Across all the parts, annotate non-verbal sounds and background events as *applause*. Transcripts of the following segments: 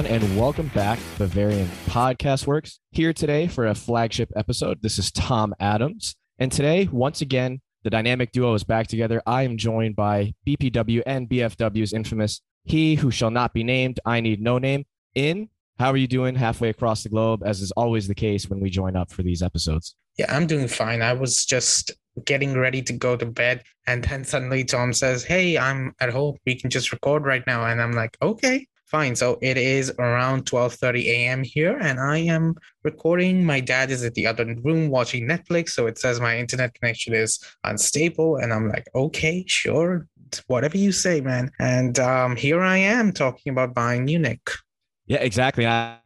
everyone, and welcome back Bavarian Podcast Works. Here today for a flagship episode. This is Tom Adams. And today, once again, the dynamic duo is back together. I am joined by BPW and BFW's infamous He Who Shall Not Be Named, I Need No Name. In, how are you doing halfway across the globe, as is always the case when we join up for these episodes? Yeah, I'm doing fine. I was just getting ready to go to bed, and then suddenly Tom says, Hey, I'm at home. We can just record right now. And I'm like, Okay. Fine. So it is around 12:30 a.m. here, and I am recording. My dad is at the other room watching Netflix, so it says my internet connection is unstable, and I'm like, okay, sure, whatever you say, man. And um, here I am talking about Bayern Munich. Yeah, exactly. I,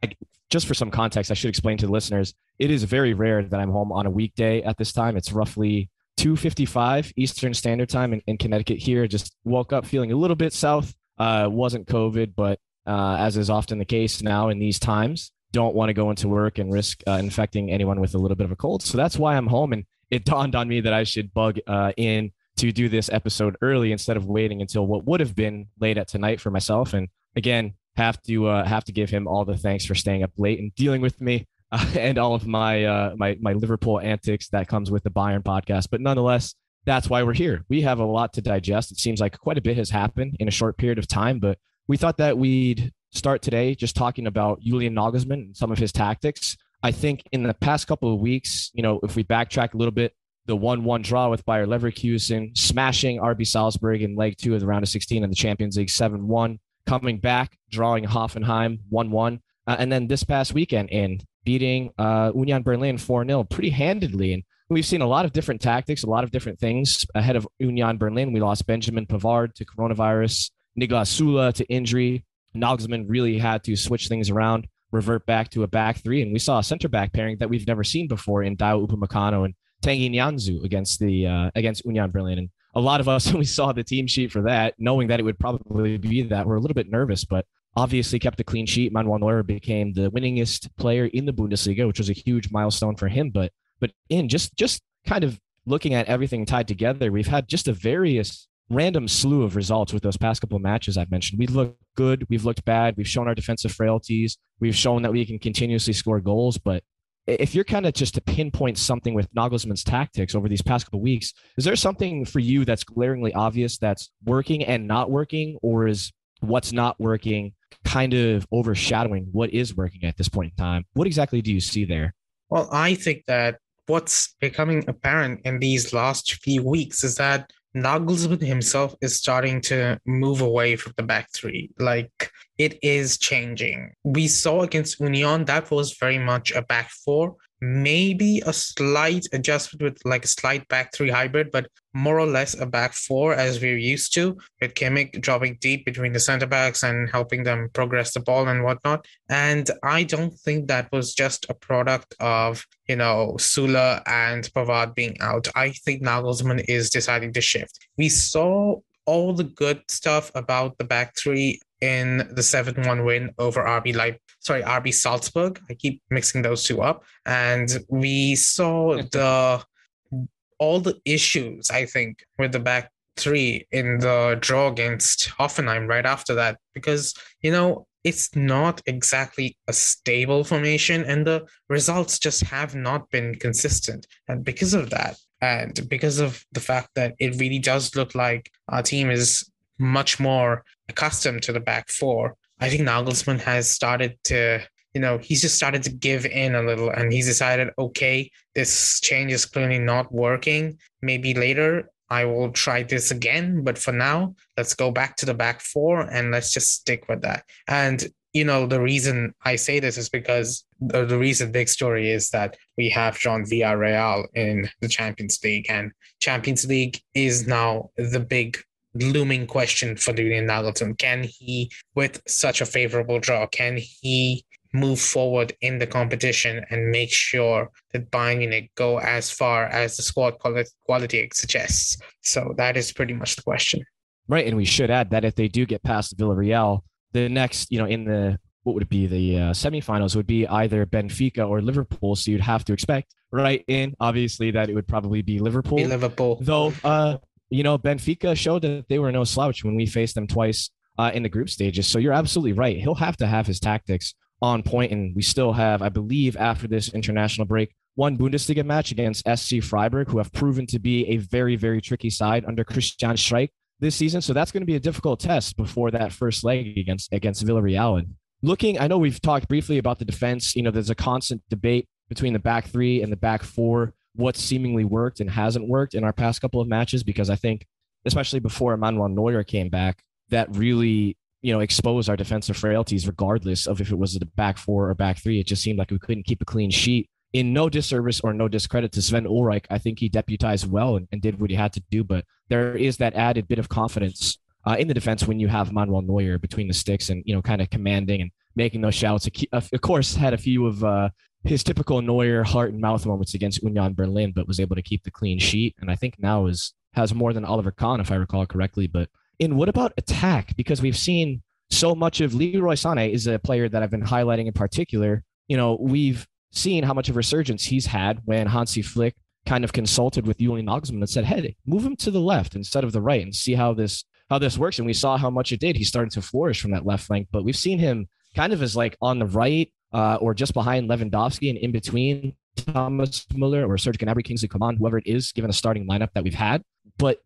just for some context, I should explain to the listeners. It is very rare that I'm home on a weekday at this time. It's roughly 2:55 Eastern Standard Time in, in Connecticut. Here, just woke up feeling a little bit south. Uh, wasn't COVID, but uh, as is often the case now in these times, don't want to go into work and risk uh, infecting anyone with a little bit of a cold. So that's why I'm home. And it dawned on me that I should bug uh, in to do this episode early instead of waiting until what would have been late at tonight for myself. And again, have to uh, have to give him all the thanks for staying up late and dealing with me uh, *laughs* and all of my uh, my my Liverpool antics that comes with the Bayern podcast. But nonetheless, that's why we're here. We have a lot to digest. It seems like quite a bit has happened in a short period of time, but we thought that we'd start today just talking about Julian Nagelsmann and some of his tactics. I think in the past couple of weeks, you know, if we backtrack a little bit, the 1 1 draw with Bayer Leverkusen, smashing RB Salzburg in leg two of the round of 16 in the Champions League 7 1, coming back, drawing Hoffenheim 1 1. Uh, and then this past weekend in beating uh, Union Berlin 4 0 pretty handedly. And we've seen a lot of different tactics, a lot of different things ahead of Union Berlin. We lost Benjamin Pavard to coronavirus. Niklas Süle to injury. Nagelsmann really had to switch things around, revert back to a back three, and we saw a center back pairing that we've never seen before in Dayot Upamecano and Tanguy Nianzou against the uh, against Union Berlin. And a lot of us, when *laughs* we saw the team sheet for that, knowing that it would probably be that, we're a little bit nervous, but obviously kept a clean sheet. Manuel Neuer became the winningest player in the Bundesliga, which was a huge milestone for him. But but in just just kind of looking at everything tied together, we've had just a various random slew of results with those past couple of matches I've mentioned. We've looked good, we've looked bad, we've shown our defensive frailties, we've shown that we can continuously score goals. But if you're kind of just to pinpoint something with Nagelsmann's tactics over these past couple of weeks, is there something for you that's glaringly obvious that's working and not working, or is what's not working kind of overshadowing what is working at this point in time? What exactly do you see there? Well, I think that what's becoming apparent in these last few weeks is that Nagelsmann himself is starting to move away from the back three. Like it is changing. We saw against Union that was very much a back four maybe a slight adjustment with like a slight back three hybrid, but more or less a back four as we're used to, with Kimmich dropping deep between the center backs and helping them progress the ball and whatnot. And I don't think that was just a product of, you know, Süle and Pavard being out. I think Nagelsmann is deciding to shift. We saw all the good stuff about the back three in the 7-1 win over RB Leip, sorry, RB Salzburg. I keep mixing those two up. And we saw the all the issues, I think, with the back three in the draw against Hoffenheim right after that. Because, you know, it's not exactly a stable formation and the results just have not been consistent. And because of that, and because of the fact that it really does look like our team is much more accustomed to the back four. I think Nagelsmann has started to, you know, he's just started to give in a little and he's decided, okay, this change is clearly not working. Maybe later I will try this again. But for now, let's go back to the back four and let's just stick with that. And, you know, the reason I say this is because the, the reason big story is that we have Jean Villarreal in the Champions League and Champions League is now the big looming question for Julian Nagelsmann. Can he, with such a favorable draw, can he move forward in the competition and make sure that Bayern Munich go as far as the squad quality suggests? So that is pretty much the question. Right, and we should add that if they do get past Villarreal, the next, you know, in the what would it be? The uh, semifinals would be either Benfica or Liverpool. So you'd have to expect right in, obviously, that it would probably be Liverpool. Be Liverpool. Though uh, you know, Benfica showed that they were no slouch when we faced them twice uh, in the group stages. So you're absolutely right. He'll have to have his tactics on point, and we still have, I believe, after this international break, one Bundesliga match against SC Freiburg, who have proven to be a very, very tricky side under Christian Streich this season. So that's going to be a difficult test before that first leg against against Villarreal. And looking, I know we've talked briefly about the defense. You know, there's a constant debate between the back three and the back four, what seemingly worked and hasn't worked in our past couple of matches, because I think, especially before Manuel Neuer came back, that really you know exposed our defensive frailties regardless of if it was the back four or back three it just seemed like we couldn't keep a clean sheet in no disservice or no discredit to Sven Ulreich, I think he deputized well and, and, did what he had to do. But there is that added bit of confidence uh, in the defense when you have Manuel Neuer between the sticks and you know kind of commanding and making those shouts. Of course, had a few of uh, his typical Neuer heart and mouth moments against Union Berlin, but was able to keep the clean sheet. And I think now is has more than Oliver Kahn, if I recall correctly. But in what about attack? Because we've seen so much of Leroy Sané is a player that I've been highlighting in particular. You know, we've seen how much of resurgence he's had when Hansi Flick kind of consulted with Julian Nagelsmann and said, "Hey, move him to the left instead of the right, and see how this how this works." And we saw how much it did. He started to flourish from that left flank, but we've seen him kind of as like on the right uh, or just behind Lewandowski and in between Thomas Muller or Serge Gnabry, Kingsley Coman, whoever it is, given a starting lineup that we've had. But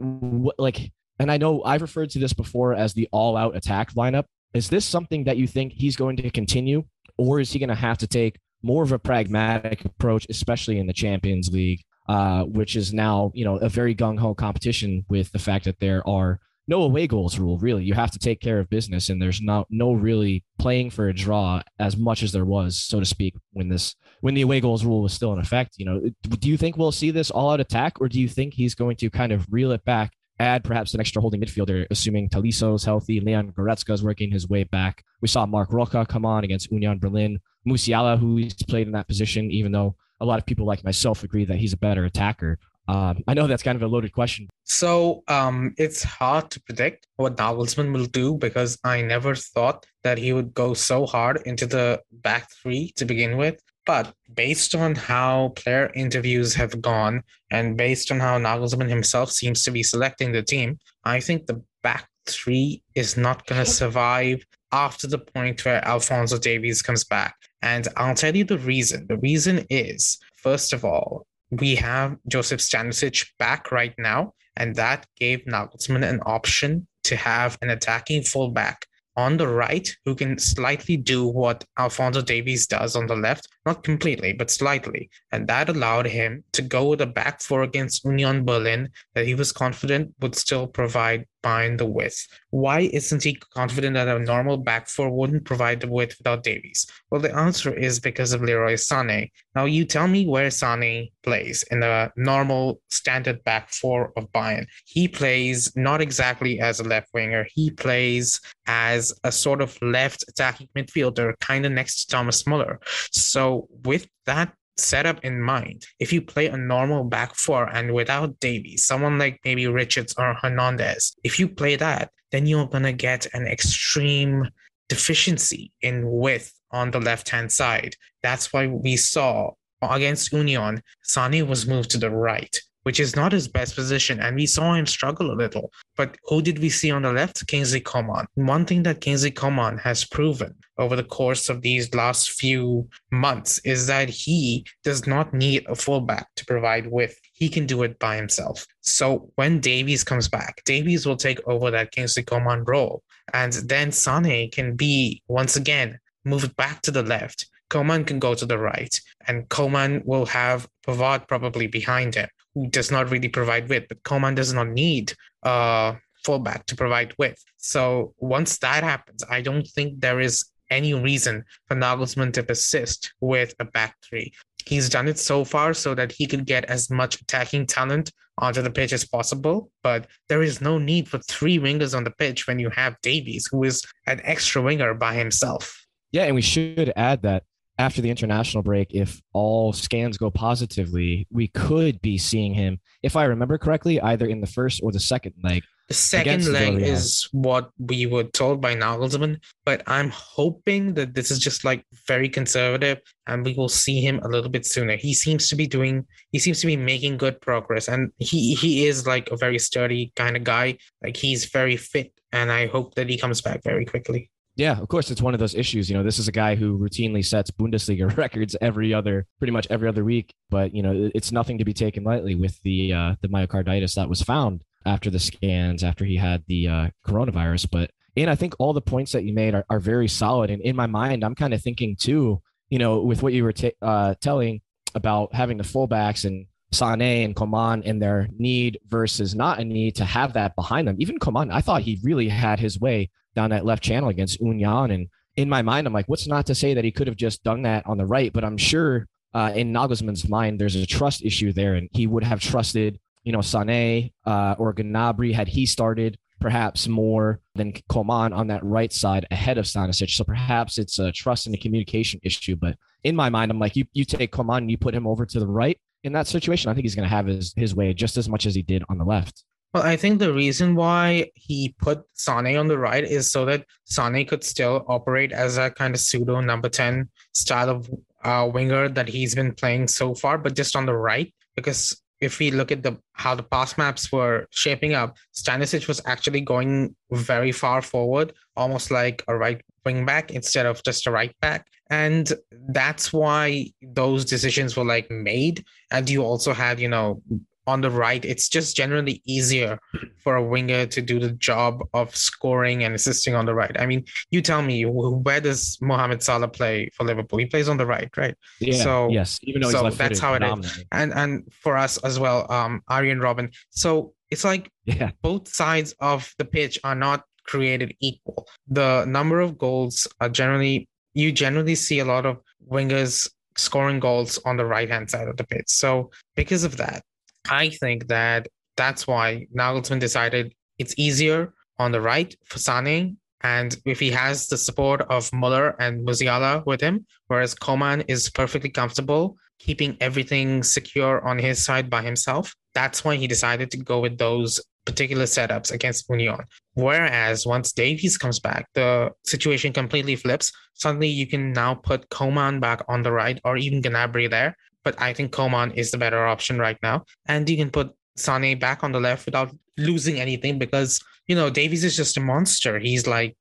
like, and I know I've referred to this before as the all-out attack lineup. Is this something that you think he's going to continue, or is he going to have to take more of a pragmatic approach, especially in the Champions League, uh, which is now you know a very gung ho competition with the fact that there are no away goals rule. Really, you have to take care of business, and there's not no really playing for a draw as much as there was, so to speak, when this when the away goals rule was still in effect. You know, do you think we'll see this all out attack, or do you think he's going to kind of reel it back? Add perhaps an extra holding midfielder, assuming Tolisso is healthy. Leon Goretzka is working his way back. We saw Marc Roca come on against Union Berlin. Musiala, who's played in that position, even though a lot of people like myself agree that he's a better attacker. Um, I know that's kind of a loaded question. So um, it's hard to predict what Nagelsmann will do because I never thought that he would go so hard into the back three to begin with. But based on how player interviews have gone and based on how Nagelsmann himself seems to be selecting the team, I think the back three is not going to survive after the point where Alphonso Davies comes back. And I'll tell you the reason. The reason is, first of all, we have Joseph Stanisic back right now, and that gave Nagelsmann an option to have an attacking fullback. On the right who can slightly do what Alphonso Davies does on the left, not completely, but slightly. And that allowed him to go with a back four against Union Berlin that he was confident would still provide find the width. Why isn't he confident that a normal back four wouldn't provide the width without Davies? Well, the answer is because of Leroy Sané. Now, you tell me where Sané plays in the normal standard back four of Bayern. He plays not exactly as a left winger, he plays as a sort of left attacking midfielder, kind of next to Thomas Muller. So, with that setup in mind, if you play a normal back four and without Davies, someone like maybe Richards or Hernandez, if you play that, then you're going to get an extreme deficiency in width on the left hand side. That's why we saw against Union, Sane was moved to the right which is not his best position. And we saw him struggle a little. But who did we see on the left? Kingsley Coman. One thing that Kingsley Coman has proven over the course of these last few months is that he does not need a fullback to provide width. He can do it by himself. So when Davies comes back, Davies will take over that Kingsley Coman role. And then Sane can be once again moved back to the left. Coman can go to the right, and Coman will have Pavard probably behind him does not really provide width, but Coman does not need uh, a fullback to provide width. So once that happens, I don't think there is any reason for Nagelsmann to persist with a back three. He's done it so far so that he could get as much attacking talent onto the pitch as possible, but there is no need for three wingers on the pitch when you have Davies, who is an extra winger by himself. Yeah, and we should add that after the international break, if all scans go positively, we could be seeing him, if I remember correctly, either in the first or the second leg. The second leg is what we were told by Nagelsmann, but I'm hoping that this is just like very conservative and we will see him a little bit sooner. He seems to be doing, he seems to be making good progress and he, he is like a very sturdy kind of guy. Like he's very fit and I hope that he comes back very quickly. Yeah, of course, it's one of those issues. You know, this is a guy who routinely sets Bundesliga *laughs* records every other, pretty much every other week. But you know, it's nothing to be taken lightly with the uh, the myocarditis that was found after the scans after he had the uh, coronavirus. But and I think all the points that you made are, are very solid. And in my mind, I'm kind of thinking too, you know, with what you were t- uh, telling about having the fullbacks and Sané and Coman and their need versus not a need to have that behind them. Even Coman, I thought he really had his way down that left channel against Union. And in my mind, I'm like, what's not to say that he could have just done that on the right? But I'm sure uh, in Nagelsmann's mind, there's a trust issue there, and he would have trusted, you know, Sané uh, or Gnabry had he started perhaps more than Coman on that right side ahead of Stanisic. So perhaps it's a trust and a communication issue. But in my mind, I'm like, you, you take Coman and you put him over to the right in that situation. I think he's going to have his, his way just as much as he did on the left. Well, I think the reason why he put Sane on the right is so that Sane could still operate as a kind of pseudo number 10 style of uh, winger that he's been playing so far, but just on the right. Because if we look at the how the pass maps were shaping up, Stanisic was actually going very far forward, almost like a right wing back instead of just a right back. And that's why those decisions were like made. And you also had, you know, on the right, it's just generally easier for a winger to do the job of scoring and assisting on the right. I mean, you tell me, where does Mohamed Salah play for Liverpool? He plays on the right, right? Yeah. So yes, even though so that's how it is. And and for us as well, um, Arjen Robben. So it's like yeah. both sides of the pitch are not created equal. The number of goals are generally you generally see a lot of wingers scoring goals on the right hand side of the pitch. So because of that, I think that that's why Nagelsmann decided it's easier on the right for Sane. And if he has the support of Muller and Musiala with him, whereas Coman is perfectly comfortable keeping everything secure on his side by himself, that's why he decided to go with those particular setups against Union. Whereas once Davies comes back, the situation completely flips. Suddenly you can now put Coman back on the right or even Gnabry there but I think Coman is the better option right now. And you can put Sane back on the left without losing anything because you know Davies is just a monster. He's like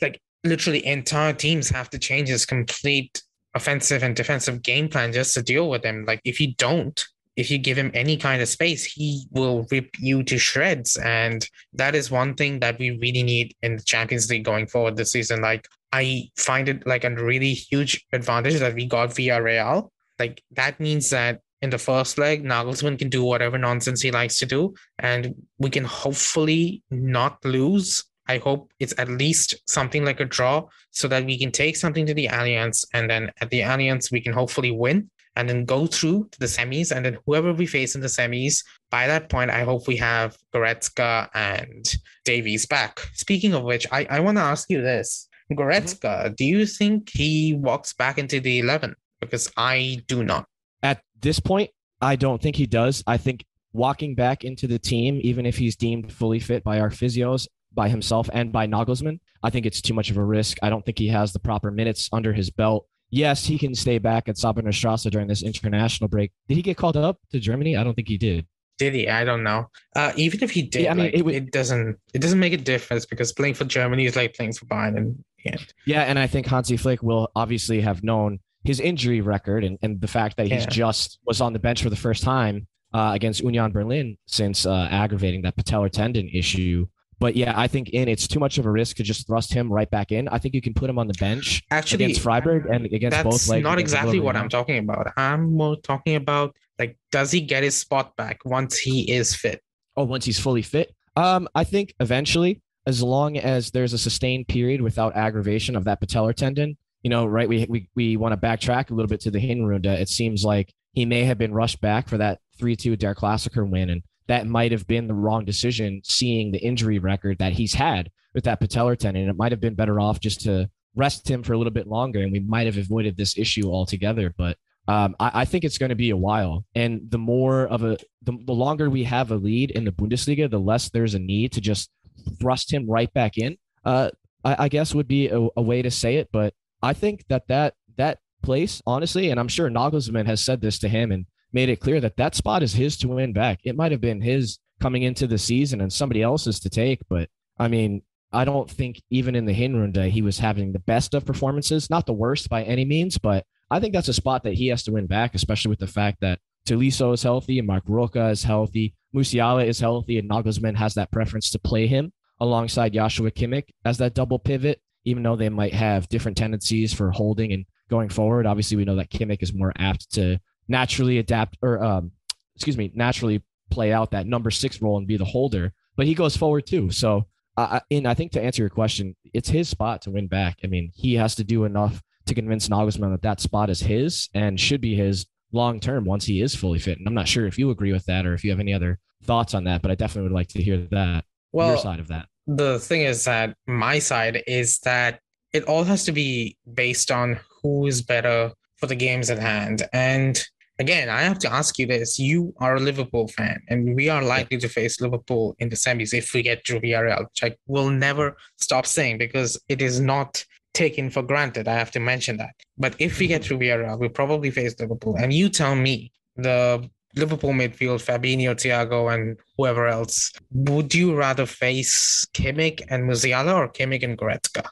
like literally entire teams have to change his complete offensive and defensive game plan just to deal with him. Like if you don't, if you give him any kind of space, he will rip you to shreds. And that is one thing that we really need in the Champions League going forward this season. Like I find it like a really huge advantage that we got Villarreal like that means that in the first leg, Nagelsmann can do whatever nonsense he likes to do, and we can hopefully not lose. I hope it's at least something like a draw so that we can take something to the Allianz, and then at the Allianz, we can hopefully win and then go through to the semis. And then whoever we face in the semis, by that point, I hope we have Goretzka and Davies back. Speaking of which, I, I want to ask you this Goretzka, mm-hmm. do you think he walks back into the 11? Because I do not. At this point, I don't think he does. I think walking back into the team, even if he's deemed fully fit by our physios, by himself and by Nagelsmann, I think it's too much of a risk. I don't think he has the proper minutes under his belt. Yes, he can stay back at Säbener Straße during this international break. Did he get called up to Germany? I don't think he did. Did he? I don't know. Uh, even if he did, yeah, I mean, like, it, would, it, doesn't it doesn't make a difference because playing for Germany is like playing for Bayern and yeah. Yeah, and I think Hansi Flick will obviously have known his injury record and, and the fact that he's yeah. just was on the bench for the first time uh, against Union Berlin since uh, aggravating that patellar tendon issue. But yeah, I think in it's too much of a risk to just thrust him right back in. I think you can put him on the bench actually against Freiburg and against that's both. That's not exactly what I'm talking about. I'm more talking about like, does he get his spot back once he is fit? Oh, once he's fully fit. Um, I think eventually, as long as there's a sustained period without aggravation of that patellar tendon, you know, right? We we we want to backtrack a little bit to the Hinrunde. It seems like he may have been rushed back for that three-two Der Klassiker win, and that might have been the wrong decision, seeing the injury record that he's had with that patellar tendon. It might have been better off just to rest him for a little bit longer, and we might have avoided this issue altogether. But um, I, I, think it's going to be a while, and the more of a the, the longer we have a lead in the Bundesliga, the less there's a need to just thrust him right back in. Uh, I, I guess would be a, a way to say it, but I think that that that place, honestly, and I'm sure Nagelsmann has said this to him and made it clear that that spot is his to win back. It might have been his coming into the season and somebody else's to take, but I mean, I don't think even in the Hinrunde he was having the best of performances, not the worst by any means, but I think that's a spot that he has to win back, especially with the fact that Tolisso is healthy and Marc Roca is healthy, Musiala is healthy, and Nagelsmann has that preference to play him alongside Joshua Kimmich as that double pivot, even though they might have different tendencies for holding and going forward. Obviously, we know that Kimmich is more apt to naturally adapt or, um, excuse me, naturally play out that number six role and be the holder, but he goes forward too. So uh, and I think to answer your question, it's his spot to win back. I mean, he has to do enough to convince Nagelsmann that that spot is his and should be his long term once he is fully fit. And I'm not sure if you agree with that or if you have any other thoughts on that, but I definitely would like to hear that. Well, your side of that. The thing is that my side is that it all has to be based on who is better for the games at hand. And again, I have to ask you this. You are a Liverpool fan, and we are likely to face Liverpool in the semis if we get to Villarreal, which I will never stop saying because it is not taken for granted. I have to mention that. But if we get mm-hmm. to Villarreal, we'll probably face Liverpool. And you tell me, the Liverpool midfield, Fabinho, Thiago, and whoever else, would you rather face Kimmich and Musiala or Kimmich and Goretzka?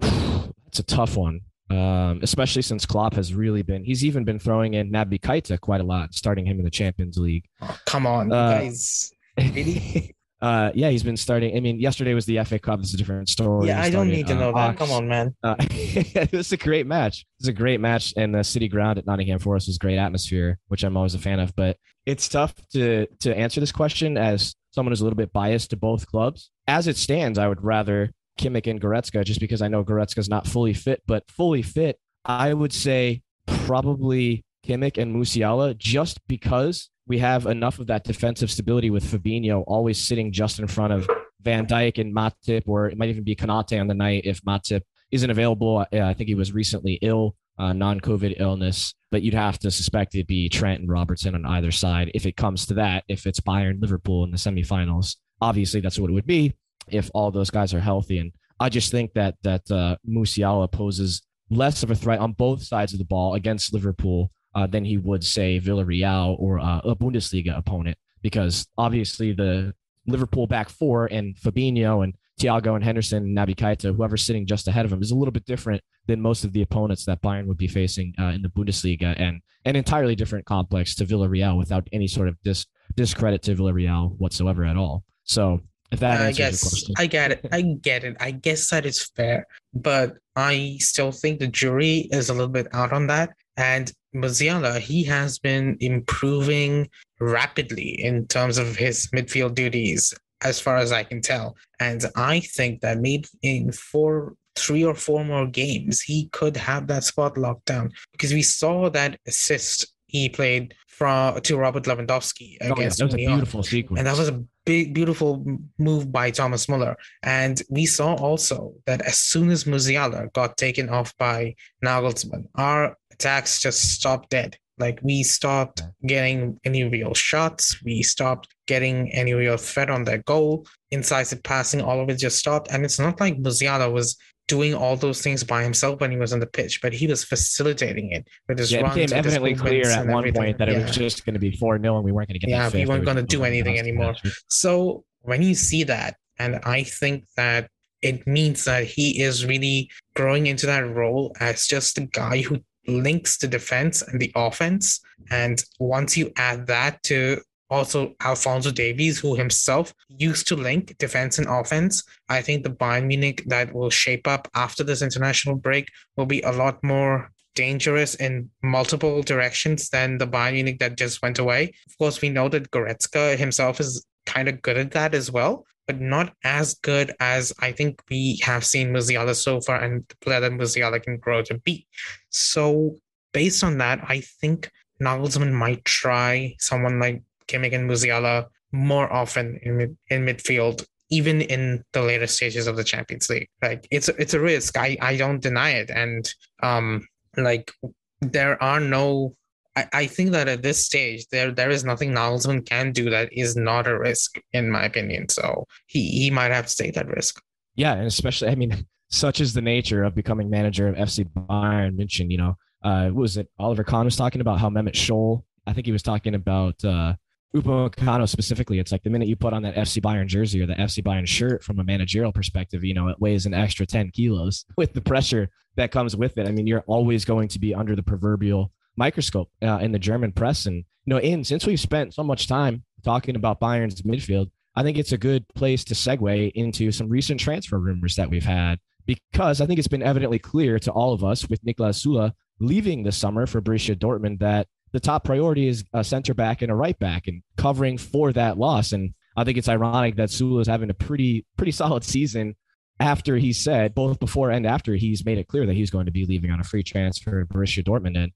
That's a tough one um, especially since Klopp has really been. He's even been throwing in Naby Keita quite a lot, starting him in the Champions League. Oh, come on, uh, guys. Really? *laughs* uh, yeah, he's been starting. I mean, yesterday was the FA Cup. It's a different story. Yeah, I don't need to uh, know that. Come on, man. Uh, *laughs* it was a great match. It was a great match, and the City Ground at Nottingham Forest was great atmosphere, which I'm always a fan of. But it's tough to to answer this question as someone who's a little bit biased to both clubs. As it stands, I would rather Kimmich and Goretzka just because I know Goretzka's not fully fit, but fully fit, I would say probably Kimmich and Musiala just because we have enough of that defensive stability with Fabinho always sitting just in front of Van Dijk and Matip, or it might even be Konaté on the night if Matip isn't available. I think he was recently ill, uh, non-COVID illness, but you'd have to suspect it'd be Trent and Robertson on either side if it comes to that. If it's Bayern Liverpool in the semifinals, obviously that's what it would be if all those guys are healthy. And I just think that that uh, Musiala poses less of a threat on both sides of the ball against Liverpool uh, than he would say Villarreal or uh, a Bundesliga opponent, because obviously the Liverpool back four and Fabinho and Thiago and Henderson and Naby Keita, whoever's sitting just ahead of him, is a little bit different than most of the opponents that Bayern would be facing uh, in the Bundesliga, and an entirely different complex to Villarreal without any sort of dis- discredit to Villarreal whatsoever at all. So if that I guess I get it. I get it. I guess that is fair, but I still think the jury is a little bit out on that. And Musiala, he has been improving rapidly in terms of his midfield duties, as far as I can tell. And I think that maybe in four, three or four more games, he could have that spot locked down because we saw that assist he played from to Robert Lewandowski against oh, yeah, that was a beautiful sequence. And that was a big, beautiful move by Thomas Muller. And we saw also that as soon as Musiala got taken off by Nagelsmann, our attacks just stopped dead. Like we stopped getting any real shots. We stopped getting any real threat on their goal. Incisive passing, all of it just stopped. And it's not like Musiala was doing all those things by himself when he was on the pitch, but he was facilitating it with his yeah, runs. It became evidently clear at one everything. point that yeah. it was just going to be 4 0 and we weren't going to get Yeah, we weren't going to do anything anymore. So when you see that, and I think that it means that he is really growing into that role as just the guy who links the defense and the offense. And once you add that to also Alphonso Davies, who himself used to link defense and offense. I think the Bayern Munich that will shape up after this international break will be a lot more dangerous in multiple directions than the Bayern Munich that just went away. Of course, we know that Goretzka himself is kind of good at that as well, but not as good as I think we have seen Musiala so far and the player that Musiala can grow to be. So based on that, I think Nagelsmann might try someone like Kimmich and Musiala more often in mid, in midfield, even in the later stages of the Champions League. Like it's it's a risk. I I don't deny it, and um like there are no. I, I think that at this stage there there is nothing Nagelsmann can do that is not a risk in my opinion. So he he might have to take that risk. Yeah, and especially I mean, *laughs* such is the nature of becoming manager of FC Bayern München. You know, uh, was it Oliver Kahn was talking about how Mehmet Scholl? I think he was talking about uh, Upamecano specifically, it's like the minute you put on that FC Bayern jersey or the FC Bayern shirt from a managerial perspective, you know, it weighs an extra 10 kilos *laughs* with the pressure that comes with it. I mean, you're always going to be under the proverbial microscope uh, in the German press. And, you know, in since we've spent so much time talking about Bayern's midfield, I think it's a good place to segue into some recent transfer rumors that we've had because I think it's been evidently clear to all of us with Niklas Süle leaving this summer for Borussia Dortmund that the top priority is a center back and a right back and covering for that loss. And I think it's ironic that Süle is having a pretty pretty solid *laughs* season after he said both before and after he's made it clear that he's going to be leaving on a free transfer to Borussia Dortmund and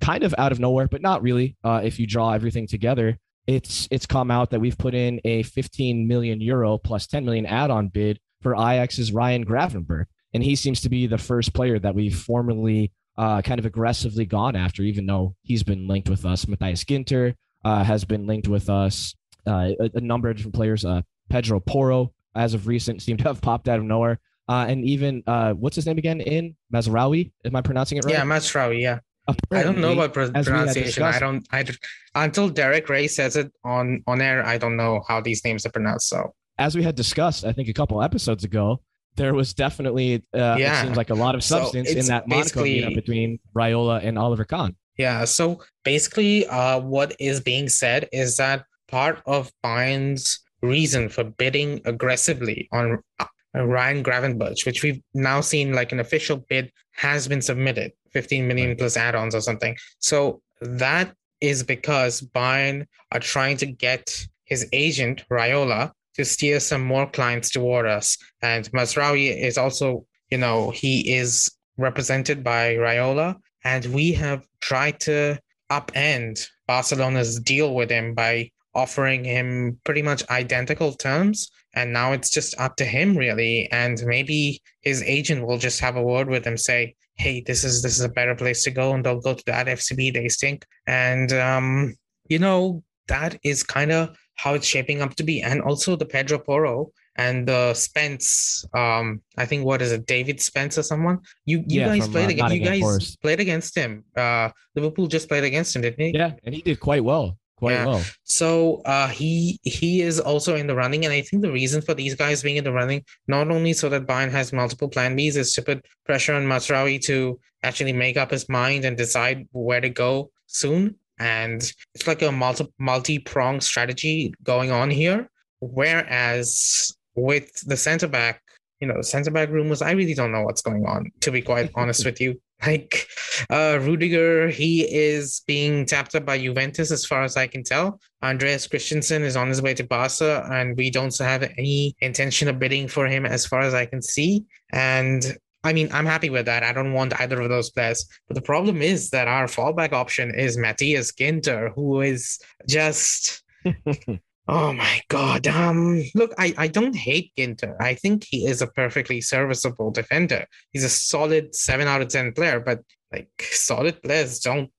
kind of out of nowhere, but not really. Uh, if you draw everything together, it's it's come out that we've put in a 15 million euro plus 10 million add-on bid for Ajax's Ryan Gravenberch, and he seems to be the first player that we've formally uh, kind of aggressively gone after, even though he's been linked with us. Matthias Ginter uh, has been linked with us. Uh, a, a, number of different players. Uh, Pedro Porro, as of recent, *laughs* seemed to have popped out of nowhere. Uh, and even uh, what's his name again? In Mazraoui, am I pronouncing it right? Yeah, Mazraoui. Yeah. Apparently, I don't know about pronunciation. I don't. I until Derek Rae says it on on air. I don't know how these names are pronounced. So as we had discussed, I think a couple episodes ago, there was definitely uh, yeah. it seems like a lot of substance so in that Monaco meetup between Raiola and Oliver Kahn. Yeah. So basically, uh, what is being said is that part of Bayern's reason for bidding aggressively on uh, Ryan Gravenberch, which we've now seen like an official bid has been submitted, 15 million plus add-ons or something. So that is because Bayern are trying to get his agent Raiola to steer some more clients toward us. And Mazraoui is also, you know, he is represented by Raiola, and we have tried to upend Barcelona's deal with him by offering him pretty much identical terms. And now it's just up to him, really. And maybe his agent will just have a word with him, say, "Hey, this is this is a better place to go," and they'll go to that FCB. They stink, and um, you know that is kind of how it's shaping up to be, and also the Pedro Porro and the Spence. Um, I think what is it, David Spence or someone? You you yeah, guys from, played uh, against you guys Forest. played against him. Uh, Liverpool just played against him, didn't he? Yeah, and he did quite well. Quite yeah. well. So uh, he he is also in the running, and I think the reason for these guys being in the running, not only so that Bayern has multiple plan Bs, is to put pressure on Mazraoui to actually make up his mind and decide where to go soon and it's like a multi multi pronged strategy going on here. Whereas with the center back, you know, center back rumors, I really don't know what's going on. To be quite *laughs* honest with you, like uh, Rudiger, he is being tapped up by Juventus as far as I can tell. Andreas Christensen is on his way to Barca, and we don't have any intention of bidding for him as far as I can see. And I mean, I'm happy with that. I don't want either of those players. But the problem is that our fallback option is Matthias Ginter, who is just *laughs* oh my god. Um look, I, I don't hate Ginter. I think he is a perfectly serviceable defender. He's a solid seven out of ten player, but like solid players don't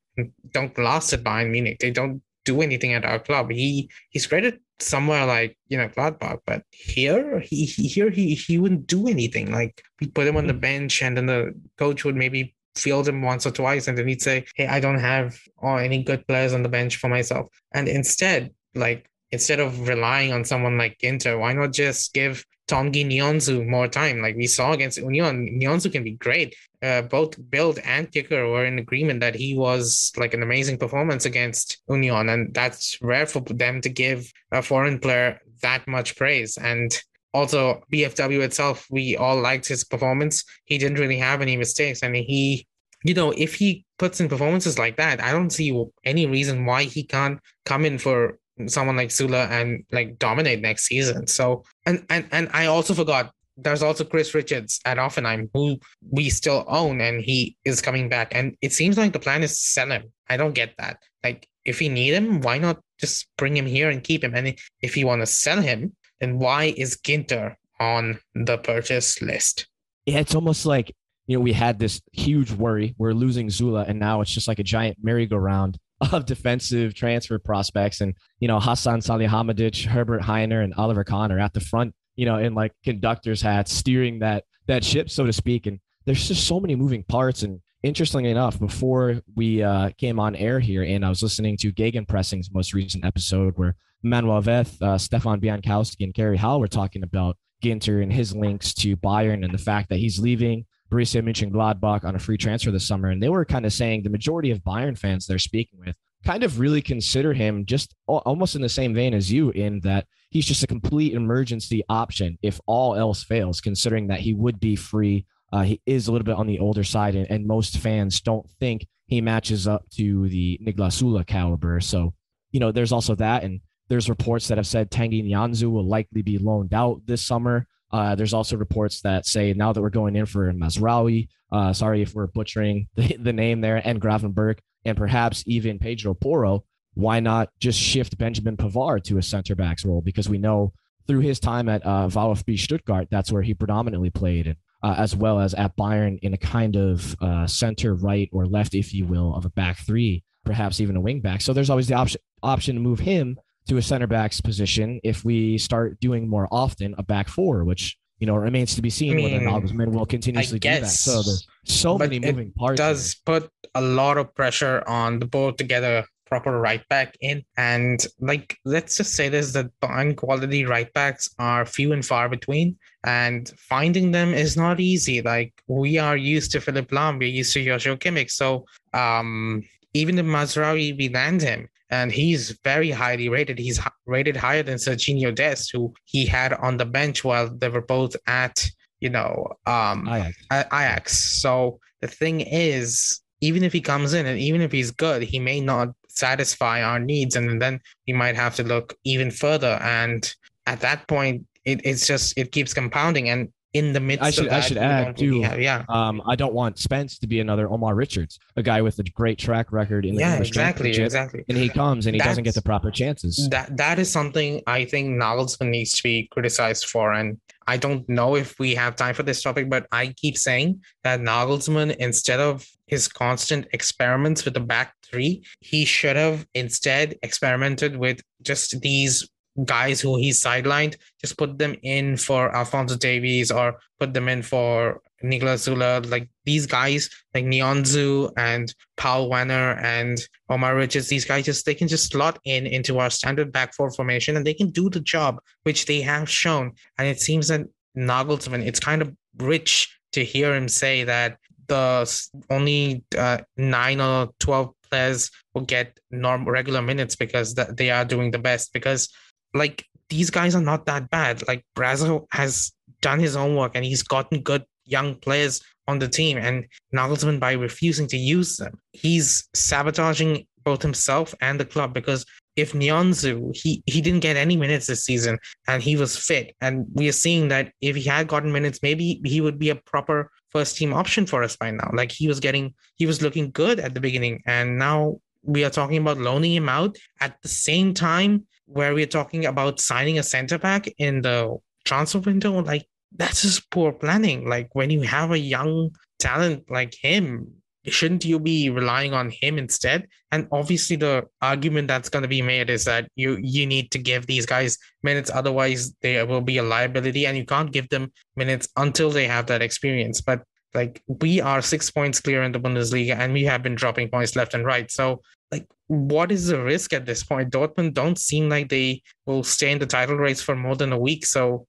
don't last at Bayern Munich. They don't do anything at our club. He he's great somewhere like you know Gladbach, but here he, he here he he wouldn't do anything. Like we put him on the mm-hmm. bench, and then the coach would maybe field him once or twice, and then he'd say, "Hey, I don't have oh, any good players on the bench for myself." And instead, like instead of relying on someone like Ginter, why not just give Tanguy Nianzou more time? Like we saw against Union, Nianzou can be great. Uh, both Bild and Kicker were in agreement that he was like an amazing performance against Union, and that's rare for them to give a foreign player that much praise. And also BFW itself, we all liked his performance. He didn't really have any mistakes, and he you know, if he puts in performances like that, I don't see any reason why he can't come in for someone like Süle and like dominate next season. So and and and I also forgot there's also Chris Richards at Hoffenheim who we still own and he is coming back. And it seems like the plan is to sell him. I don't get that. Like if you need him, why not just bring him here and keep him? And if you want to sell him, then why is Ginter on the purchase list? Yeah, it's almost like you know we had this huge worry. We're losing Süle, and now it's just like a giant merry-go-round *laughs* of defensive transfer prospects. And, you know, Hassan Salihamidzic, Herbert Hainer, and Oliver Kahn are at the front, you know, in like conductor's hats, steering that that ship, so to speak. And there's just so many moving parts. And, interestingly enough, before we uh, came on air here, and I was listening to Gegenpressing's most recent episode where Manuel Veth, uh, Stefan Bienkowski, and Gary Howell were talking about Ginter and his links to Bayern and the fact that he's leaving Borussia Mönchengladbach on a free transfer this summer. And they were kind of saying the majority of Bayern fans they're speaking with kind of really consider him just almost in the same vein as you in that he's just a complete emergency option if all else fails, considering that he would be free. Uh, he is a little bit on the older side, and, and most fans don't think he matches up to the Niklas Süle caliber. So, you know, there's also that. And there's reports that have said Tanguy Nianzou will likely be loaned out this summer. Uh, there's also reports that say now that we're going in for Mazraoui, uh, sorry if we're butchering *laughs* the, the name there, and Gravenberch, and perhaps even Pedro Porro, why not just shift Benjamin Pavard to a center backs role? Because we know through his time at uh, VfB Stuttgart, that's where he predominantly played, and, uh, as well as at Bayern in a kind of uh, center right or left, if you will, of a back three, perhaps even a wing back. So there's always the option option to move him to a center back's position if we start doing more often a back four, which you know remains to be seen I mean, whether Nagelsmann will continuously do that. So there's so many moving parts. Does here. put a lot of pressure on the both together proper right back in. And like, let's just say this that Bayern quality right backs are few and far between, and finding them is not easy. Like, we are used to Philipp Lahm, we're used to Joshua Kimmich. So, um, even if Mazraoui, we land him, and he's very highly rated. He's rated higher than Sergiño Dest, who he had on the bench while they were both at you know um Ajax. Ajax. So the thing is, even if he comes in and even if he's good, he may not satisfy our needs, and then we might have to look even further. And at that point, it, it's just it keeps compounding. And in the midst I should, I should add too. Have, yeah. Um, I don't want Spence to be another Omar Richards, a guy with a great track record in the yeah, exactly, exactly. And he comes and he That's, doesn't get the proper chances. That that is something I think Nagelsmann needs to be criticized for. And I don't know if we have time for this topic, but I keep saying that Nagelsmann, instead of his constant experiments with the back three, he should have instead experimented with just these guys who he sidelined, just put them in for Alphonso Davies or put them in for Niklas Süle. Like these guys, like Nianzou and Paul Werner and Omar Richards, these guys just they can just slot in into our standard back four formation and they can do the job, which they have shown. And it seems that Nagelsmann, it's kind of rich to hear him say that the only uh, nine or 12 players will get normal regular minutes because th- they are doing the best because like these guys are not that bad. Like Brazzo has done his own work and he's gotten good young players on the team. And Nagelsmann, by refusing to use them, he's sabotaging both himself and the club because if Nianzou, he, he didn't get any minutes this season and he was fit. And we are seeing that if he had gotten minutes, maybe he would be a proper first team option for us by now. Like he was getting, he was looking good at the beginning. And now we are talking about loaning him out at the same time where we're talking about signing a center back in the transfer window, like that's just poor planning. Like when you have a young talent like him, shouldn't you be relying on him instead? And obviously, the argument that's going to be made is that you you need to give these guys minutes, otherwise they will be a liability, and you can't give them minutes until they have that experience. But like we are six points clear in the Bundesliga, and we have been dropping points left and right. So like what is the risk at this point? Dortmund don't seem like they will stay in the title race for more than a week. So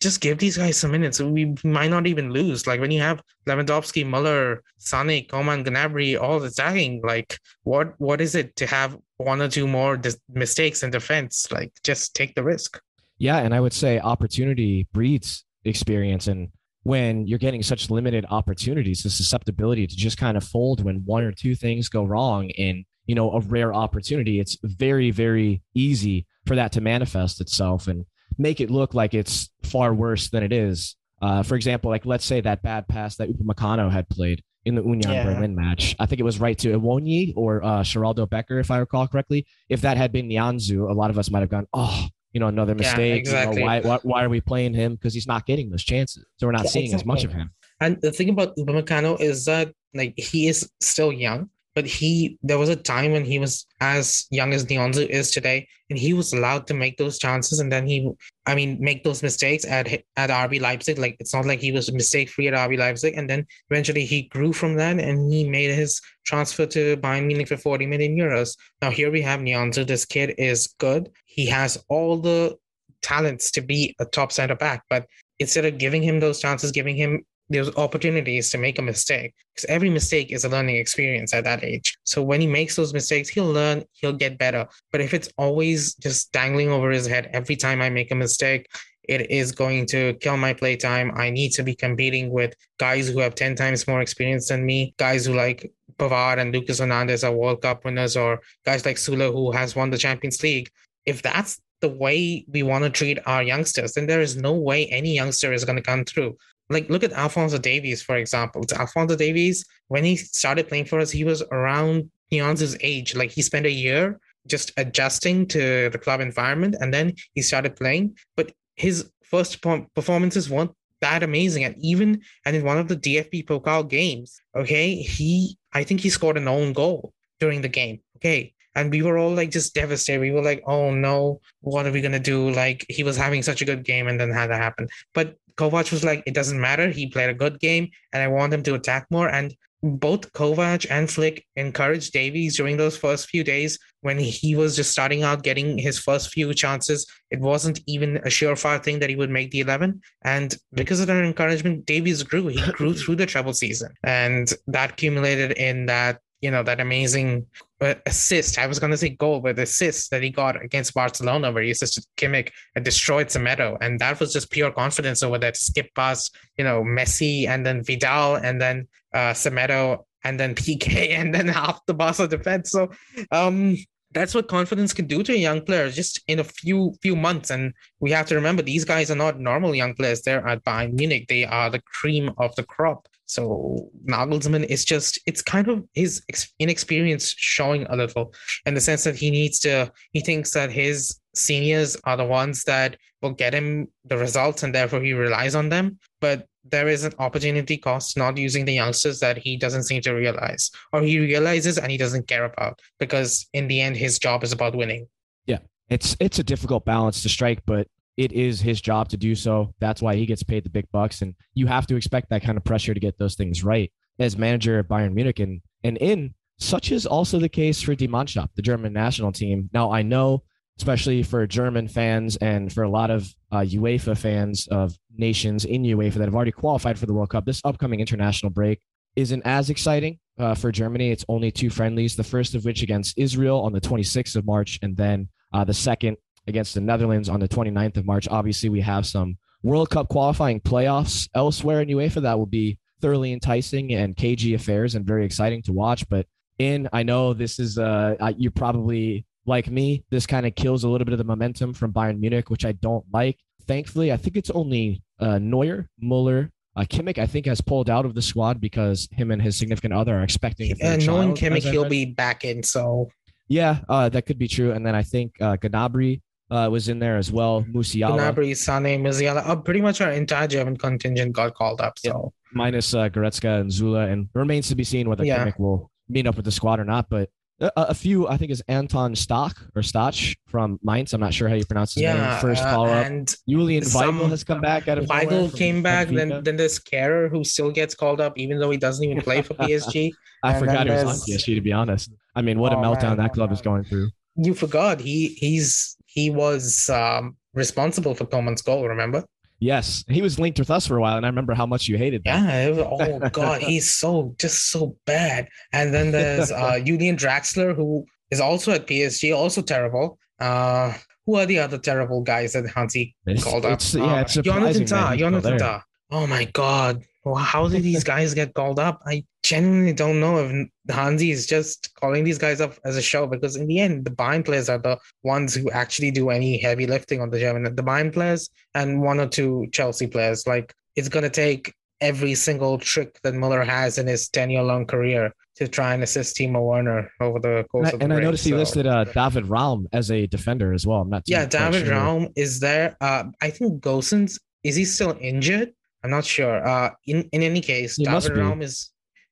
just give these guys some minutes. We might not even lose. Like when you have Lewandowski, Muller, Sané, Coman, Gnabry, all attacking, like what what is it to have one or two more dis- mistakes in defense? Like just take the risk. Yeah, and I would say opportunity breeds experience and when you're getting such limited opportunities, the susceptibility to just kind of fold when one or two things go wrong in you know a rare opportunity it's very very easy for that to manifest itself and make it look like it's far worse than it is uh, for example like let's say that bad pass that Upamecano had played in the Union yeah. Berlin match. I think it was right to Awoniyi or uh, Sheraldo Becker, if I recall correctly. If that had been Nianzou, a lot of us might have gone, oh, you know, another mistake. Yeah, exactly. You know, why, why, why, are we playing him? Because he's not getting those chances. So we're not yeah, seeing exactly. as much of him. And the thing about Upamecano is that like he is still young but he there was a time when he was as young as Nianzou is today, and he was allowed to make those chances, and then he, I mean, make those mistakes at at RB Leipzig. Like it's not like he was mistake free at RB Leipzig, and then eventually he grew from that, and he made his transfer to Bayern Munich for 40 million euros. Now here we have Nianzou. This kid is good. He has all the talents to be a top center back, but instead of giving him those chances, giving him those opportunities to make a mistake because every mistake is a learning experience at that age. So when he makes those mistakes, he'll learn, he'll get better. But if it's always just dangling over his head every time I make a mistake, it is going to kill my playtime. I need to be competing with guys who have 10 times more experience than me, guys who like Pavard and Lucas Hernandez are World Cup winners, or guys like Süle who has won the Champions League. If that's the way we want to treat our youngsters, then there is no way any youngster is going to come through like look at Alphonso Davies, for example. It's Alphonso Davies, when he started playing for us, he was around Neon's age. Like he spent a year just adjusting to the club environment and then he started playing. But his first performances weren't that amazing. And even and in one of the DFB Pokal games, okay, he I think he scored an own goal during the game. Okay. And we were all like just devastated. We were like, oh no, what are we gonna do? Like he was having such a good game and then had that happen. But Kovac was like, it doesn't matter. He played a good game, and I want him to attack more. And both Kovac and Flick encouraged Davies during those first few days when he was just starting out getting his first few chances. It wasn't even a surefire thing that he would make the 11. And because of that encouragement, Davies grew. He grew through the treble season. And that accumulated in that you know that amazing uh, assist. I was going to say goal, but assist that he got against Barcelona, where he assisted Kimmich and destroyed Semedo, and that was just pure confidence over that skip past, you know, Messi and then Vidal and then uh, Semedo and then PK *laughs* and then half the Barca defense. So, um, that's what confidence can do to a young player just in a few few months. And we have to remember these guys are not normal young players. They're at Bayern Munich. They are the cream of the crop. So Nagelsmann is just, it's kind of his inexperience showing a little in the sense that he needs to, he thinks that his seniors are the ones that will get him the results and therefore he relies on them. But there is an opportunity cost not using the youngsters that he doesn't seem to realize or he realizes and he doesn't care about because in the end his job is about winning. Yeah. It's it's a difficult balance to strike, but it is his job to do so. That's why he gets paid the big bucks. And you have to expect that kind of pressure to get those things right as manager at Bayern Munich. And, and in such is also the case for Die Mannschaft, the German national team. Now, I know, especially for German fans and for a lot of uh, UEFA fans of nations in UEFA that have already qualified for the World Cup, this upcoming international break isn't as exciting uh, for Germany. It's only two friendlies, the first of which against Israel on the 26th of March, and then uh, the second against the Netherlands on the 29th of March. Obviously, we have some World Cup qualifying playoffs elsewhere in UEFA that will be thoroughly enticing and cagey affairs and very exciting to watch. But in, I know this is, uh, you're probably like me, this kind of kills a little bit of the momentum from Bayern Munich, which I don't like. Thankfully, I think it's only uh, Neuer, Muller, uh, Kimmich, I think, has pulled out of the squad because him and his significant other are expecting. And knowing Kimmich, he'll be back in. So yeah, uh, that could be true. And then I think uh, Gnabry uh, was in there as well. Musiala. Gnabry, Sané, Musiala. Uh, pretty much our entire German contingent got called up. So yeah. minus uh, Goretzka and Süle, and remains to be seen whether yeah. Kimmich will meet up with the squad or not. But a, a few, I think, is Anton Stock or Stach from Mainz. I'm not sure how you pronounce his yeah, name. First follow up. And Julian Weigl has come back out of Weigl came back. Then then there's Kehrer who still gets called up even though he doesn't even play for *laughs* PSG. I and forgot he was on PSG to be honest. I mean, what oh, a meltdown man, that club oh, is going through. You forgot he he's he was um, responsible for Coman's goal. Remember? Yes, he was linked with us for a while, and I remember how much you hated that. Yeah, was, *laughs* oh god, he's so just so bad. And then there's uh, *laughs* Julian Draxler, who is also at PSG, also terrible. Uh, who are the other terrible guys that Hansi called up? yeah, uh, it's Jonathan Tah. Jonathan Tah. Oh my god, well, how did these *laughs* guys get called up? I genuinely don't know if Hansi is just calling these guys up as a show because in the end, the Bayern players are the ones who actually do any heavy lifting on the German. The Bayern players and one or two Chelsea players. Like it's gonna take every single trick that Muller has in his 10 year long career to try and assist Timo Werner over the course and of the And I noticed so. he listed uh, David Raum as a defender as well. I'm not Yeah, David sure. Raum is there. Uh, I think Gosens, is he still injured? I'm not sure. Uh, in in any case, David Raum is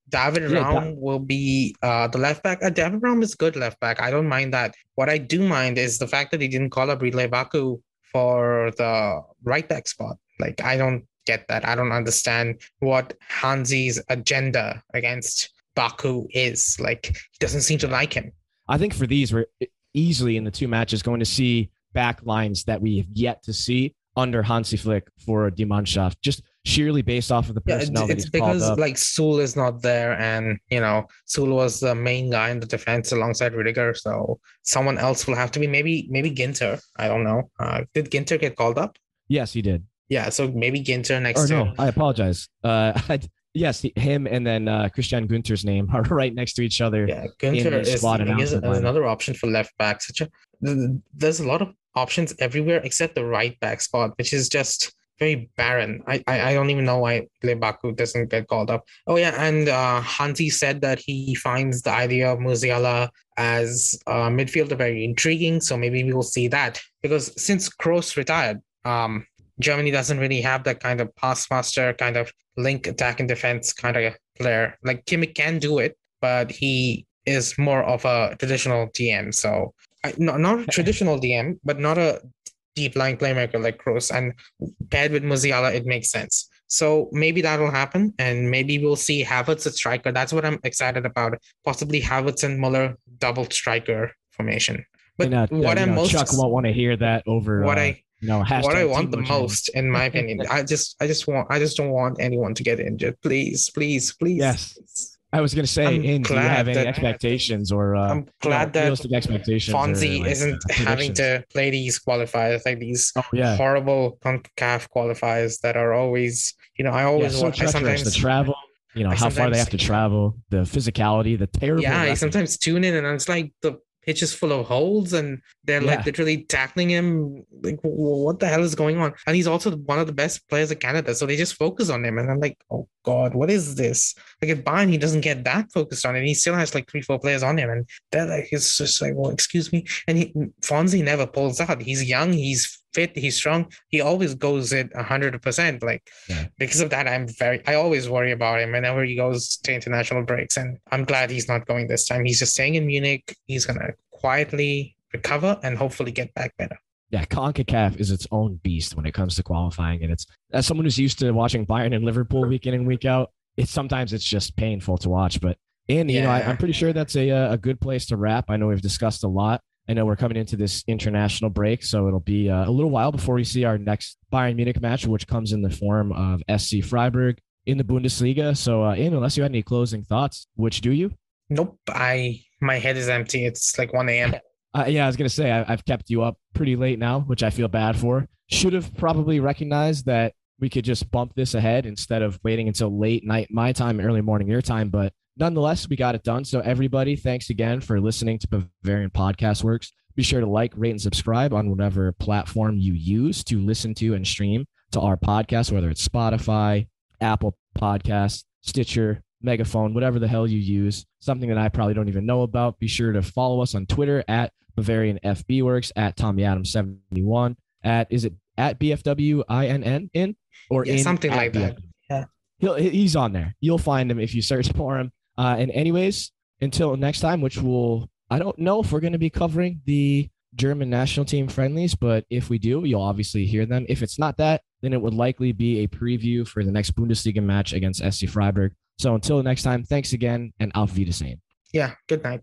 David Yeah, Raum will be uh, the left back. Uh, David Raum is good left back. I don't mind that. What I do mind is the fact that he didn't call up Ridle Baku for the right back spot. Like I don't get that. I don't understand what Hansi's agenda against Baku is. Like he doesn't seem to like him. I think for these, we're easily in the two matches going to see back lines that we have yet to see under Hansi Flick for Die Mannschaft, just sheerly based off of the Yeah, personnel it's, it's because like Süle is not there, and you know Süle was the main guy in the defense alongside Rudiger. So someone else will have to be maybe maybe Ginter. I don't know. Uh, did Ginter get called up? yes, he did. Yeah, so maybe Ginter next Or no, I apologize. Uh, *laughs* I, yes, him and then uh, Christian Gunter's name are *laughs* right next to each other. Yeah, Gunter is, is, is another option for left back. Such a there's a lot of options everywhere except the right back spot, which is just very barren. I I, I don't even know why Lebaku doesn't get called up. Oh yeah, and uh, Hansi said that he finds the idea of Musiala as a midfielder very intriguing. So maybe we will see that because since Kroos retired, um, Germany doesn't really have that kind of pass master kind of link attack and defense kind of player. Like Kimmich can do it, but he is more of a traditional DM. So not not a *laughs* traditional DM, but not a deep line playmaker like Kroos. And paired with Musiala, it makes sense. So maybe that will happen, and maybe we'll see Havertz at striker. That's what I'm excited about. Possibly Havertz and Muller double striker formation. But And, uh, what you I'm know, most Chuck won't want to hear that over what uh, I you know what I want the most, in my opinion. *laughs* I just I just want I just don't want anyone to get injured. Please, please, please. Yes. I was going to say, I'm in, do you have any that- expectations or uh, I'm you know, glad that realistic expectations? Fonzie like, isn't uh, having to play these qualifiers like these Oh yeah, horrible CONCACAF qualifiers that are always, you know, I yeah, always so want. I sometimes The travel, you know, I how far they have to travel, the physicality, the terrible. yeah, I sometimes tune in and it's like the pitch is full of holes and they're Yeah. like literally tackling him. Like, wh- wh- what the hell is going on? And he's also one of the best players of Canada, so they just focus on him. And I'm like, oh god, what is this? Like at Bayern, he doesn't get that focused on it. He still has like three, four players on him, and they're like, it's just like, well, excuse me. And he, Fonzie never pulls out. He's young, he's fit, he's strong. He always goes it hundred percent. Like Yeah. because of that, I'm very, I always worry about him whenever he goes to international breaks, and I'm glad he's not going this time. He's just staying in Munich. He's gonna quietly recover and hopefully get back better. yeah, CONCACAF is its own beast when it comes to qualifying, and it's as someone who's used to watching Bayern and Liverpool week in and week out, it's sometimes it's just painful to watch. But and you know, I, I'm pretty sure that's a a good place to wrap. I know we've discussed a lot. I know we're coming into this international break, so it'll be uh, a little while before we see our next Bayern Munich match, which comes in the form of SC Freiburg in the Bundesliga. So, uh, Ian, unless you had any closing thoughts, which do you? Nope, I my head is empty. It's like 1 a.m. *laughs* Uh, yeah, I was gonna say I, I've kept you up pretty late now, which I feel bad for. Should have probably recognized that we could just bump this ahead instead of waiting until late night my time, early morning your time. But nonetheless, we got it done. So everybody, thanks again for listening to Bavarian Podcast Works. Be sure to like, rate, and subscribe on whatever platform you use to listen to and stream to our podcast, whether it's Spotify, Apple Podcasts, Stitcher, Megaphone, whatever the hell you use. Something that I probably don't even know about. Be sure to follow us on Twitter at Bavarian FB Works, at Tommy Adams 71, at is it at BFWINN in or Yeah, in something like that. Yeah. He'll, he's on there. You'll find him if you search for him. Uh, and anyways, until next time, which will I don't know if we're going to be covering the German national team friendlies, but if we do, you'll obviously hear them. If it's not that, then it would likely be a preview for the next Bundesliga match against SC Freiburg. So until next time, thanks again, and auf Wiedersehen. Yeah, good night.